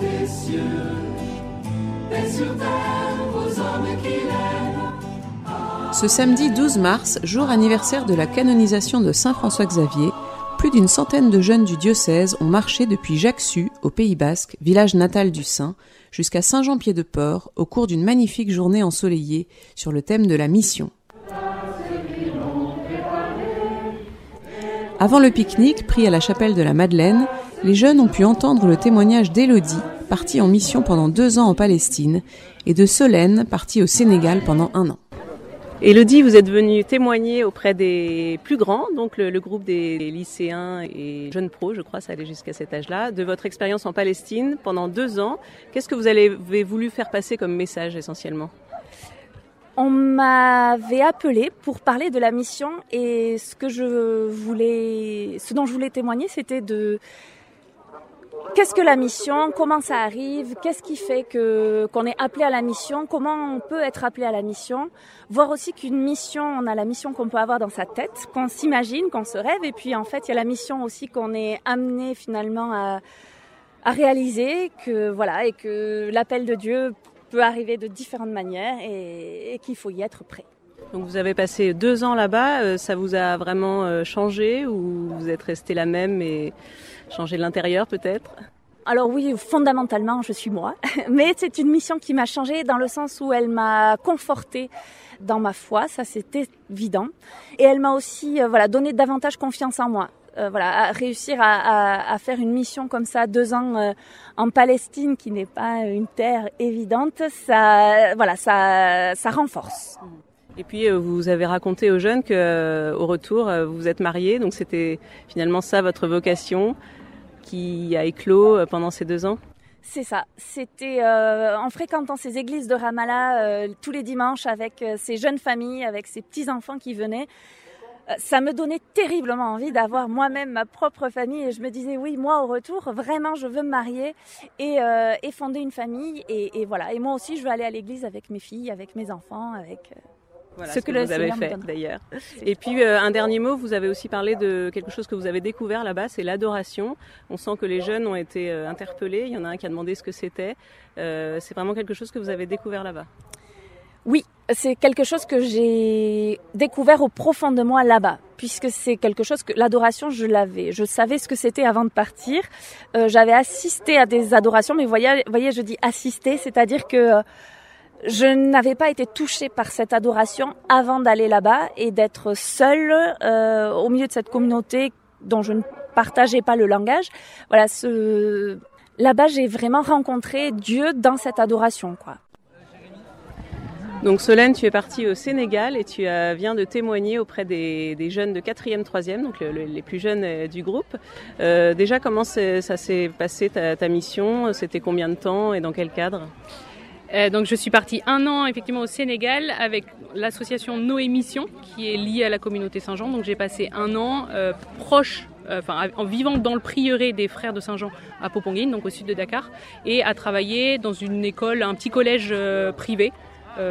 des cieux, sur aux hommes qui l'aiment. Ce samedi 12 mars, jour anniversaire de la canonisation de Saint François Xavier, plus d'une centaine de jeunes du diocèse ont marché depuis Jacques-Su, au Pays Basque, village natal du Saint, jusqu'à Saint-Jean-Pied-de-Port, au cours d'une magnifique journée ensoleillée sur le thème de la mission. Avant le pique-nique, pris à la chapelle de la Madeleine, les jeunes ont pu entendre le témoignage d'Élodie, partie en mission pendant deux ans en Palestine, et de Solène, partie au Sénégal pendant un an. Élodie, vous êtes venue témoigner auprès des plus grands, donc le, le, groupe des lycéens et jeunes pros, je crois, ça allait jusqu'à cet âge-là, de votre expérience en Palestine pendant deux ans. Qu'est-ce que vous avez voulu faire passer comme message essentiellement? On m'avait appelé pour parler de la mission et ce que je voulais, ce dont je voulais témoigner, c'était de qu'est-ce que la mission, comment ça arrive, qu'est-ce qui fait que qu'on est appelé à la mission, comment on peut être appelé à la mission, voir aussi qu'une mission, on a la mission qu'on peut avoir dans sa tête, qu'on s'imagine, qu'on se rêve, et puis en fait il y a la mission aussi qu'on est amené finalement à, à réaliser, que voilà, et que l'appel de Dieu peut arriver de différentes manières et, et qu'il faut y être prêt. Donc vous avez passé deux ans là-bas, ça vous a vraiment changé ou vous êtes resté la même et changé l'intérieur peut-être? Alors oui, fondamentalement, je suis moi, mais c'est une mission qui m'a changé dans le sens où elle m'a confortée dans ma foi, ça c'était évident, et elle m'a aussi euh, voilà donné davantage confiance en moi. Euh, voilà, à réussir à, à, à, faire une mission comme ça, deux ans euh, en Palestine, qui n'est pas une terre évidente, ça, voilà, ça, ça renforce. Et puis vous avez raconté aux jeunes que, au retour, vous vous êtes mariés, donc c'était finalement ça votre vocation qui a éclos pendant ces deux ans? C'est ça. C'était euh, en fréquentant ces églises de Ramallah euh, tous les dimanches avec euh, ces jeunes familles, avec ces petits enfants qui venaient. Ça me donnait terriblement envie d'avoir moi-même ma propre famille et je me disais oui moi au retour vraiment je veux me marier et, et fonder une famille et, et, voilà et moi aussi je veux aller à l'église avec mes filles avec mes enfants avec voilà, ce, ce que, que vous avez fait d'ailleurs. Et puis euh, un dernier mot, vous avez aussi parlé de quelque chose que vous avez découvert là-bas, c'est l'adoration. On sent que les jeunes ont été euh, interpellés. Il y en a un qui a demandé ce que c'était. Euh, c'est vraiment quelque chose que vous avez découvert là-bas. Oui, c'est quelque chose que j'ai découvert au profond de moi là-bas, puisque c'est quelque chose que l'adoration, je l'avais, je savais ce que c'était avant de partir. Euh, J'avais assisté à des adorations, mais voyez, voyez je dis assister, c'est-à-dire que je n'avais pas été touchée par cette adoration avant d'aller là-bas et d'être seule euh, au milieu de cette communauté dont je ne partageais pas le langage. Voilà, ce... là-bas, j'ai vraiment rencontré Dieu dans cette adoration, quoi. Donc Solène, tu es partie au Sénégal et tu viens de témoigner auprès des, jeunes de 4e, 3e, donc le, le, les plus jeunes du groupe. Euh, déjà, comment ça s'est passé ta mission? C'était combien de temps et dans quel cadre? Euh, je suis partie un an effectivement au Sénégal avec l'association No Émissions qui est liée à la communauté Saint-Jean. Donc j'ai passé un an euh, proche, euh, en vivant dans le prieuré des frères de Saint-Jean à Poponguine, donc au sud de Dakar, et à travailler dans une école, un petit collège privé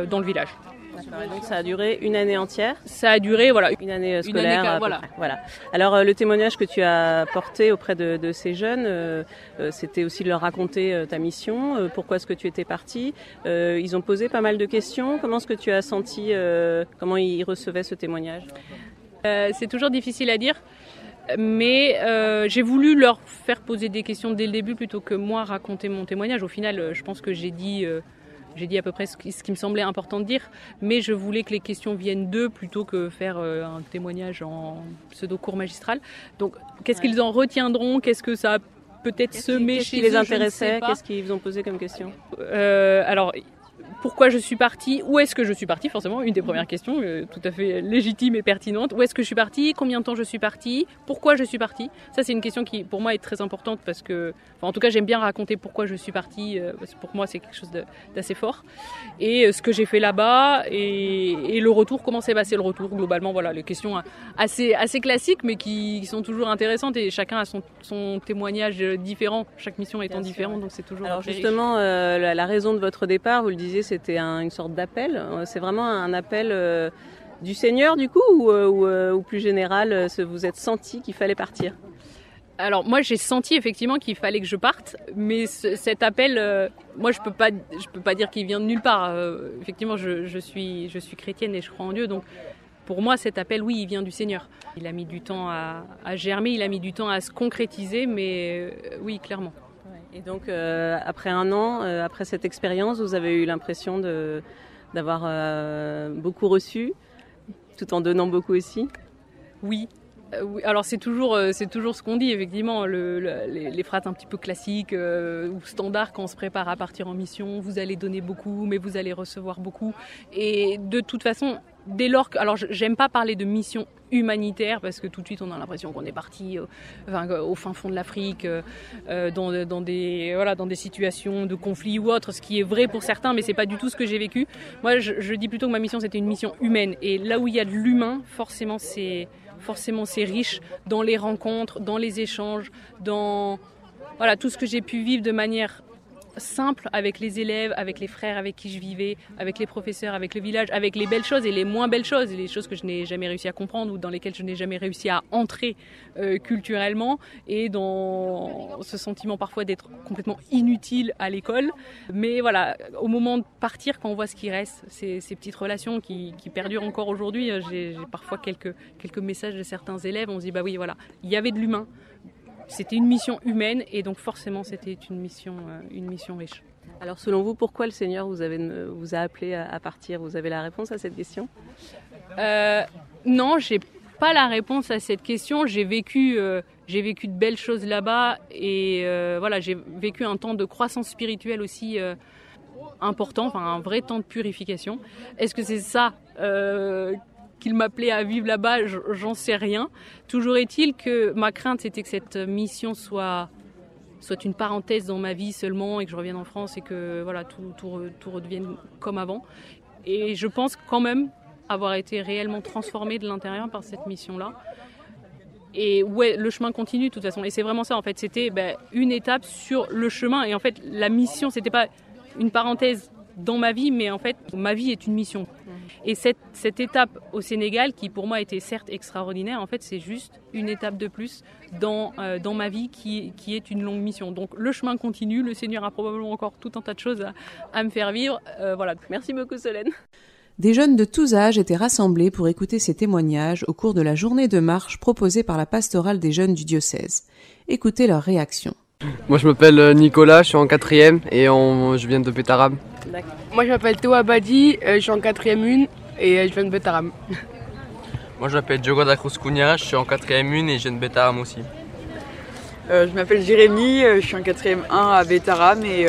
dans le village. Donc ça a duré une année entière. Ça a duré voilà une année scolaire. Une année, voilà. voilà. Alors le témoignage que tu as porté auprès de, de ces jeunes, euh, c'était aussi de leur raconter euh, ta mission, euh, pourquoi est-ce que tu étais parti. ils ont posé pas mal de questions. Comment est-ce que tu as senti, comment ils recevaient ce témoignage? C'est toujours difficile à dire. Mais euh, j'ai voulu leur faire poser des questions dès le début plutôt que moi raconter mon témoignage. Au final, je pense que j'ai dit euh, j'ai dit à peu près ce qui, ce qui, me semblait important de dire, mais je voulais que les questions viennent d'eux plutôt que faire euh, un témoignage en pseudo cours magistral. Donc, qu'est-ce ouais. qu'ils en retiendront? Qu'est-ce que ça a peut-être semé chez les intéressait? Qu'est-ce qu'ils vous ont posé comme question? Euh, Alors, pourquoi je suis partie, où est-ce que je suis partie, forcément, une des premières questions, euh, tout à fait légitime et pertinente. Où est-ce que je suis partie, combien de temps je suis partie, pourquoi je suis partie? Ça, c'est une question qui, pour moi, est très importante parce que, enfin, en tout cas, j'aime bien raconter pourquoi je suis partie, euh, parce que pour moi, c'est quelque chose d'assez fort. Et euh, ce que j'ai fait là-bas et, et, le retour, comment s'est passé le retour, globalement, voilà, les questions assez, assez classiques, mais qui, qui sont toujours intéressantes et chacun a son, son témoignage différent, chaque mission étant différente, donc c'est toujours. Alors, justement, la, raison de votre départ, vous le disiez, c'était un, une sorte d'appel. C'est vraiment un appel euh, du Seigneur, du coup, ou, ou plus général, vous êtes senti qu'il fallait partir? Alors moi j'ai senti effectivement qu'il fallait que je parte, mais cet appel, euh, moi je peux peux pas dire qu'il vient de nulle part. Euh, effectivement, je, suis, je suis chrétienne et je crois en Dieu, donc pour moi cet appel, oui, il vient du Seigneur. Il a mis du temps à, germer, il a mis du temps à se concrétiser, mais euh, oui, clairement. Et donc après un an, après cette expérience, vous avez eu l'impression d'avoir beaucoup reçu, tout en donnant beaucoup aussi? Oui, euh, alors c'est toujours, euh, ce qu'on dit, effectivement, les, phrases un petit peu classiques euh, ou standards quand on se prépare à partir en mission, vous allez donner beaucoup, mais vous allez recevoir beaucoup. Et de toute façon, dès lors que... Alors j'aime pas parler de mission humanitaire parce que tout de suite on a l'impression qu'on est parti au fin fond de l'Afrique, dans, des, voilà, dans des situations de conflit ou autre, ce qui est vrai pour certains, mais c'est pas du tout ce que j'ai vécu. Moi je, je dis plutôt que ma mission c'était une mission humaine. Et là où il y a de l'humain, forcément c'est forcément c'est riche dans les rencontres, dans les échanges, dans voilà, tout ce que j'ai pu vivre de manière simple avec les élèves, avec les frères avec qui je vivais, avec les professeurs, avec le village, avec les belles choses et les moins belles choses, les choses que je n'ai jamais réussi à comprendre ou dans lesquelles je n'ai jamais réussi à entrer euh, culturellement et dans ce sentiment parfois d'être complètement inutile à l'école. Mais voilà, au moment de partir, quand on voit ce qui reste, ces, ces petites relations qui, qui perdurent encore aujourd'hui, euh, j'ai parfois quelques, quelques messages de certains élèves, on se dit bah oui voilà, il y avait de l'humain, c'était une mission humaine et donc forcément c'était une mission, euh, une mission riche. Alors selon vous, pourquoi le Seigneur vous, avez, vous a appelé à partir? Vous avez la réponse à cette question? Euh, Non, j'ai pas la réponse à cette question. J'ai vécu, euh, j'ai vécu de belles choses là-bas et euh, voilà, j'ai vécu un temps de croissance spirituelle aussi important, enfin un vrai temps de purification. Est-ce que c'est ça qu'il m'appelait à vivre là-bas, j'en sais rien. Toujours est-il que ma crainte, c'était que cette mission soit soit une parenthèse dans ma vie seulement et que je revienne en France et que voilà tout, tout, tout redevienne comme avant. Et je pense quand même avoir été réellement transformée de l'intérieur par cette mission-là. Et ouais, le chemin continue de toute façon. Et c'est vraiment ça en fait. C'était ben, une étape sur le chemin. Et en fait, la mission, c'était pas une parenthèse dans ma vie, mais en fait, ma vie est une mission. Et cette, cette étape au Sénégal, qui pour moi était certes extraordinaire, en fait, c'est juste une étape de plus dans, euh, dans ma vie qui, qui est une longue mission. Donc le chemin continue, le Seigneur a probablement encore tout un tas de choses à, me faire vivre. Euh, voilà, merci beaucoup Solène. Des jeunes de tous âges étaient rassemblés pour écouter ces témoignages au cours de la journée de marche proposée par la pastorale des jeunes du diocèse. Écoutez leurs réactions. Moi je m'appelle euh, Nicolas, je suis en quatrième et je viens de Pétarab. Moi je m'appelle Théo Abadi, euh, je suis en quatrième une et euh, je viens de Pétarab. Moi je m'appelle Diogo da Cruz Cunha, je suis en quatrième une et je viens de Bétaram aussi. je m'appelle Jérémy, je suis en quatrième 1 à Bétaram et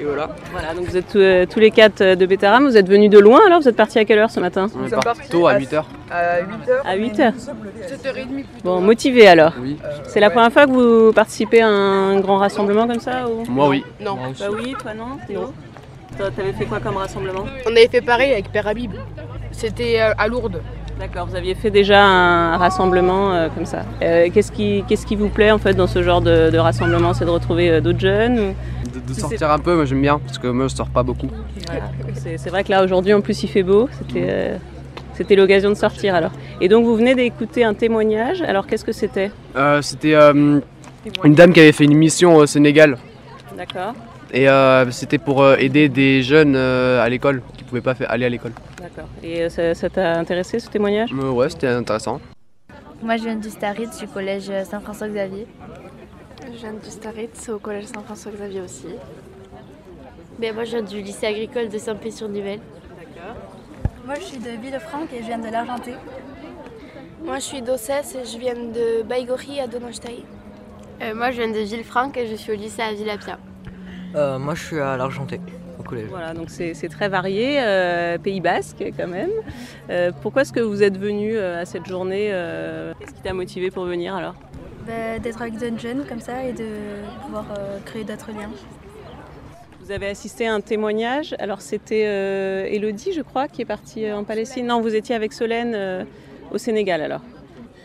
et voilà. Voilà, donc vous êtes euh, tous, les quatre euh, de Bétaram. Vous êtes venus de loin alors Vous êtes partis à quelle heure ce matin On est partis tôt à 8h. À 8h À 8h 7h30 Bon, motivé alors Oui. C'est la première fois que vous participez à un grand rassemblement comme ça Moi oui. Non. Bah oui, toi non Non. T'avais fait quoi comme rassemblement On avait fait pareil avec Père Habib. C'était euh, à Lourdes. D'accord, vous aviez fait déjà un rassemblement comme ça. qu'est-ce, qui, qu'est-ce qui vous plaît en fait dans ce genre de, rassemblement? C'est de retrouver d'autres jeunes de, sortir un peu, moi j'aime bien, parce que moi je sors pas beaucoup. C'est vrai que là aujourd'hui en plus il fait beau, euh, c'était l'occasion de sortir alors. Et donc vous venez d'écouter un témoignage, alors qu'est-ce que c'était? Euh, C'était euh, une dame qui avait fait une mission au Sénégal. D'accord. Et c'était pour aider des jeunes à l'école qui ne pouvaient pas aller à l'école. D'accord. Et ça t'a intéressé ce témoignage? Ouais, c'était intéressant. Moi je viens du Starit, du collège Saint-François-Xavier. Je viens du Starit, au collège Saint-François-Xavier aussi. Ben, moi, je viens du lycée agricole de Saint-Pé-sur-Nivelle. D'accord. Moi, je suis de Villefranche et je viens de l'Argenté. Moi, je suis d'Ossès et je viens de Baïgori à Donaustaï. Euh, moi, je viens de Villefranche et je suis au lycée à Villapia. Euh, moi, je suis à l'Argenté. Au collège. Voilà, donc c'est très varié, euh, Pays Basque quand même. pourquoi est-ce que vous êtes venu à cette journée Qu'est-ce qui t'a motivé pour venir alors? Bah, D'être avec d'autres jeunes comme ça et de pouvoir créer d'autres liens. Vous avez assisté à un témoignage. Alors c'était euh, Elodie, je crois, qui est partie euh, en Palestine. Non, vous étiez avec Solène euh, au Sénégal alors.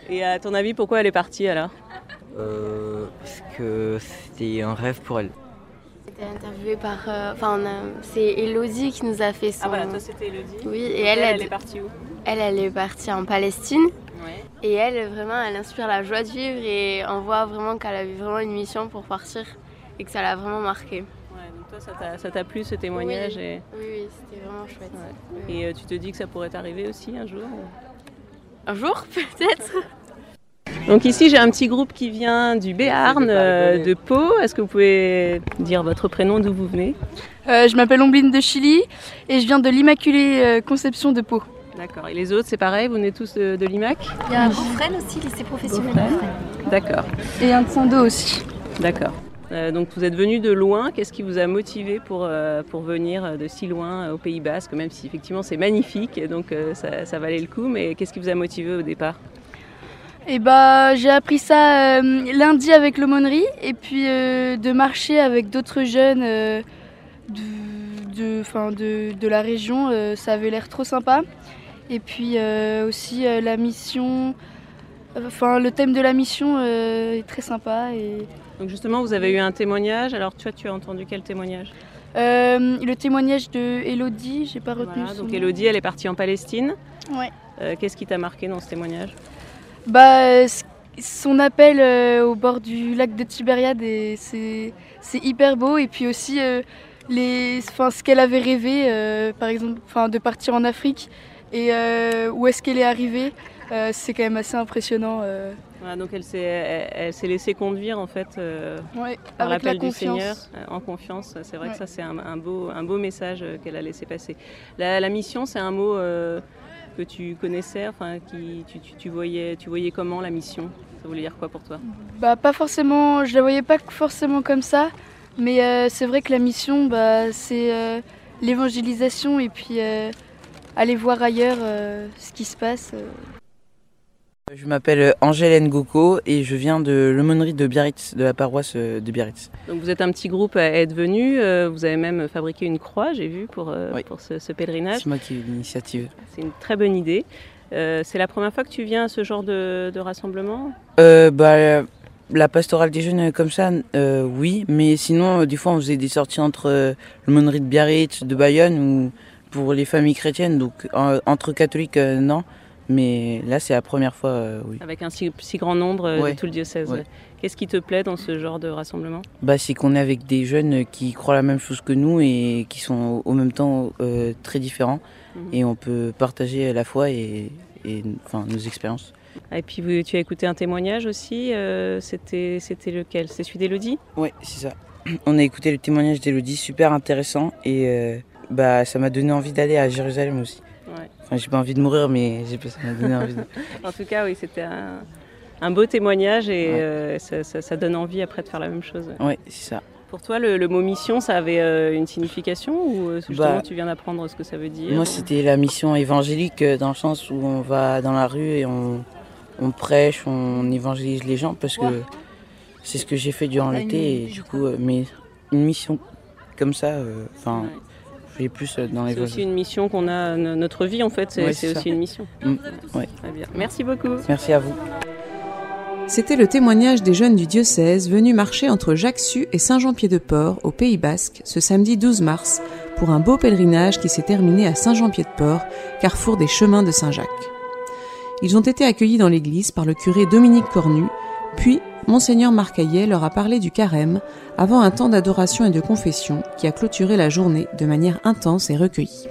Et à ton avis, pourquoi elle est partie alors? Parce que c'était un rêve pour elle. Par. Enfin, c'est Elodie qui nous a fait son. Ah voilà, toi c'était Elodie. Oui, et, elle, elle, est partie où Elle, elle est partie en Palestine. Et elle, vraiment, elle inspire la joie de vivre et on voit vraiment qu'elle a eu vraiment une mission pour partir et que ça l'a vraiment marqué. Ouais, donc toi, ça t'a plu ce témoignage Oui, et... oui, oui, c'était vraiment chouette. Ouais. Et euh, tu te dis que ça pourrait t'arriver aussi un jour Un jour, peut-être donc ici j'ai un petit groupe qui vient du Béarn, euh, de Pau. Est-ce que vous pouvez dire votre prénom, d'où vous venez? Euh, Je m'appelle Ombline de Chili et je viens de l'Immaculée euh, Conception de Pau. D'accord. Et les autres, c'est pareil, vous venez tous de, de l'IMAC? Il y a un Beaufresne aussi, lycée professionnel. D'accord. Et un de Sando aussi. D'accord. Euh, donc vous êtes venu de loin, qu'est-ce qui vous a motivé pour, euh, pour venir de si loin au Pays Basque, même si effectivement c'est magnifique, donc euh, ça, ça, valait le coup, mais qu'est-ce qui vous a motivé au départ? Et bah, j'ai appris ça euh, lundi avec l'aumônerie et puis euh, de marcher avec d'autres jeunes euh, de, de, de, de, la région, ça avait l'air trop sympa. Et puis aussi la mission, enfin le thème de la mission est très sympa. Et... Donc justement, vous avez eu un témoignage. Alors toi, tu as entendu quel témoignage? Le témoignage de Elodie, j'ai pas retenu. Voilà, donc Elodie, elle est partie en Palestine. Ouais. Qu'est-ce qui t'a marqué dans ce témoignage? Bah, son appel euh, au bord du lac de Tibériade, c'est hyper beau. Et puis aussi, euh, les, ce qu'elle avait rêvé, euh, par exemple, de partir en Afrique et où est-ce qu'elle est arrivée, c'est quand même assez impressionnant. Voilà, donc elle s'est elle, elle laissée conduire en fait ouais, par l'appel la du Seigneur en confiance. C'est vrai Ouais. que ça c'est un, un beau, un beau message qu'elle a laissé passer. La, la mission, c'est un mot que tu connaissais, enfin, qui, tu, voyais, tu voyais comment la mission? Ça voulait dire quoi pour toi? Bah, Pas forcément, je la voyais pas forcément comme ça, mais euh, c'est vrai que la mission, bah, c'est euh, l'évangélisation et puis euh, aller voir ailleurs ce qui se passe. Je m'appelle Angèle Ngoko et je viens de l'aumônerie de Biarritz, de la paroisse de Biarritz. Donc vous êtes un petit groupe à être venu, vous avez même fabriqué une croix, j'ai vu, pour, oui. pour ce, ce pèlerinage. C'est moi qui ai eu l'initiative. C'est une très bonne idée. Euh, c'est la première fois que tu viens à ce genre de, de rassemblement? Euh, bah, La pastorale des jeunes comme ça, euh, oui, mais sinon, des fois on faisait des sorties entre l'aumônerie de Biarritz, de Bayonne, ou pour les familles chrétiennes, donc entre catholiques, non. Mais là, c'est la première fois, euh, oui. Avec un si, si grand nombre ouais. de tout le diocèse. Ouais. Qu'est-ce qui te plaît dans ce genre de rassemblement? Bah, C'est qu'on est avec des jeunes qui croient la même chose que nous et qui sont au même temps euh, très différents. Mhm. Et on peut partager la foi et, et enfin, nos expériences. Et puis tu as écouté un témoignage aussi, euh, c'était lequel? C'est celui d'Elodie Oui, c'est ça. On a écouté le témoignage d'Elodie, super intéressant. Et euh, bah, ça m'a donné envie d'aller à Jérusalem aussi. Enfin, j'ai pas envie de mourir, mais ça m'a donné envie. De... en tout cas, oui, c'était un, un, beau témoignage et ouais. euh, ça, ça, ça, donne envie après de faire la même chose. Oui, c'est ça. Pour toi, le, le, mot mission, ça avait euh, une signification ou justement bah, tu viens d'apprendre ce que ça veut dire Moi, c'était la mission évangélique euh, dans le sens où on va dans la rue et on, on prêche, on évangélise les gens parce que c'est ce que j'ai fait durant l'été et du coup, euh, mais une mission comme ça, enfin. Plus euh, dans les C'est aussi une mission qu'on a, notre vie en fait, c'est ouais, aussi une mission. Mmh. Ouais. Très bien. Merci beaucoup. Merci à vous. C'était le témoignage des jeunes du diocèse venus marcher entre Jacques-Su et Saint-Jean-Pied-de-Port au Pays Basque ce samedi 12 mars pour un beau pèlerinage qui s'est terminé à Saint-Jean-Pied-de-Port, carrefour des chemins de Saint-Jacques. Ils ont été accueillis dans l'église par le curé Dominique Cornu, puis Monseigneur Marcaillet leur a parlé du carême avant un temps d'adoration et de confession qui a clôturé la journée de manière intense et recueillie.